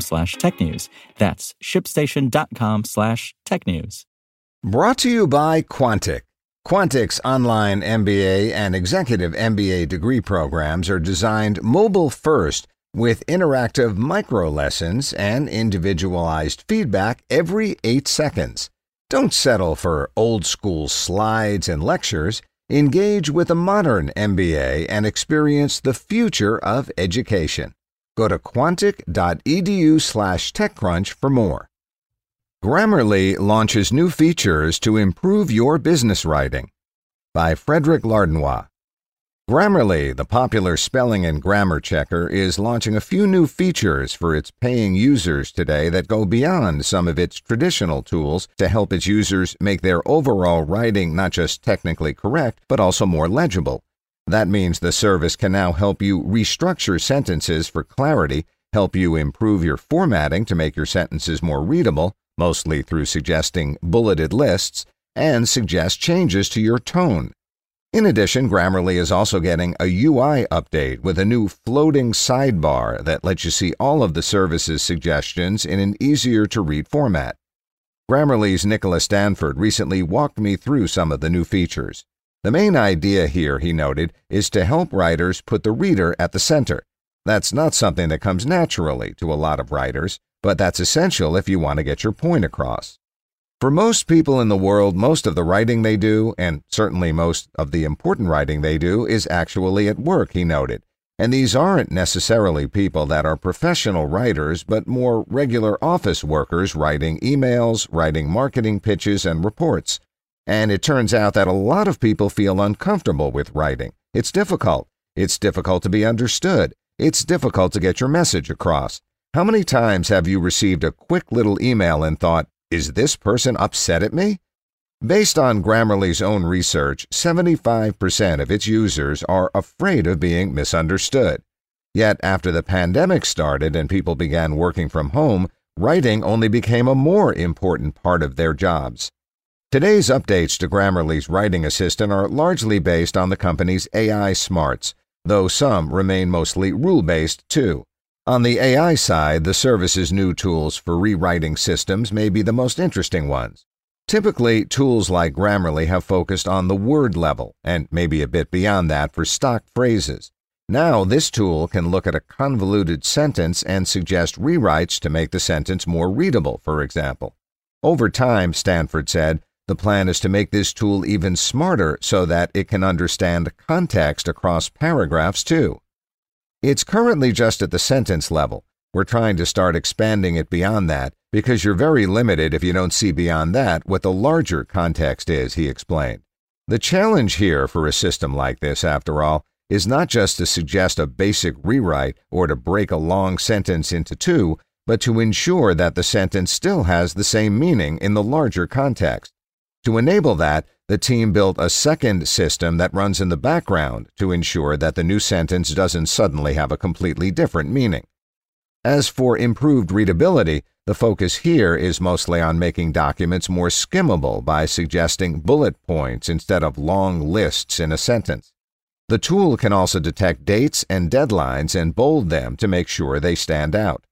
slash technews. That's shipstation.com slash tech news. Brought to you by Quantic. Quantic's online MBA and executive MBA degree programs are designed mobile first with interactive micro lessons and individualized feedback every eight seconds. Don't settle for old school slides and lectures. Engage with a modern MBA and experience the future of education. Go to quantic.edu slash TechCrunch for more. Grammarly launches new features to improve your business writing. By Frederic Lardinois. Grammarly, the popular spelling and grammar checker, is launching a few new features for its paying users today that go beyond some of its traditional tools to help its users make their overall writing not just technically correct, but also more legible. That means the service can now help you restructure sentences for clarity, help you improve your formatting to make your sentences more readable, mostly through suggesting bulleted lists, and suggest changes to your tone. In addition, Grammarly is also getting a UI update with a new floating sidebar that lets you see all of the service's suggestions in an easier to read format. Grammarly's Nicholas Stanford recently walked me through some of the new features. The main idea here, he noted, is to help writers put the reader at the center. That's not something that comes naturally to a lot of writers, but that's essential if you want to get your point across. For most people in the world, most of the writing they do, and certainly most of the important writing they do, is actually at work, he noted. And these aren't necessarily people that are professional writers, but more regular office workers writing emails, writing marketing pitches, and reports. And it turns out that a lot of people feel uncomfortable with writing. It's difficult. It's difficult to be understood. It's difficult to get your message across. How many times have you received a quick little email and thought, is this person upset at me? Based on Grammarly's own research, 75% of its users are afraid of being misunderstood. Yet, after the pandemic started and people began working from home, writing only became a more important part of their jobs. Today's updates to Grammarly's writing assistant are largely based on the company's AI smarts, though some remain mostly rule based too. On the AI side, the service's new tools for rewriting systems may be the most interesting ones. Typically, tools like Grammarly have focused on the word level and maybe a bit beyond that for stock phrases. Now, this tool can look at a convoluted sentence and suggest rewrites to make the sentence more readable, for example. Over time, Stanford said, the plan is to make this tool even smarter so that it can understand context across paragraphs too. It's currently just at the sentence level. We're trying to start expanding it beyond that because you're very limited if you don't see beyond that what the larger context is, he explained. The challenge here for a system like this, after all, is not just to suggest a basic rewrite or to break a long sentence into two, but to ensure that the sentence still has the same meaning in the larger context. To enable that, the team built a second system that runs in the background to ensure that the new sentence doesn't suddenly have a completely different meaning. As for improved readability, the focus here is mostly on making documents more skimmable by suggesting bullet points instead of long lists in a sentence. The tool can also detect dates and deadlines and bold them to make sure they stand out.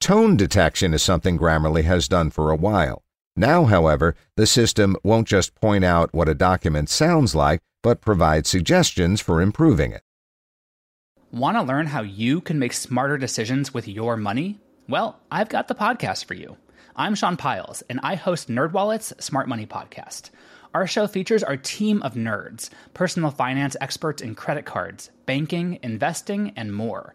Tone detection is something Grammarly has done for a while. Now, however, the system won't just point out what a document sounds like, but provide suggestions for improving it. Want to learn how you can make smarter decisions with your money? Well, I've got the podcast for you. I'm Sean Pyles, and I host NerdWallet's Smart Money Podcast. Our show features our team of nerds, personal finance experts in credit cards, banking, investing, and more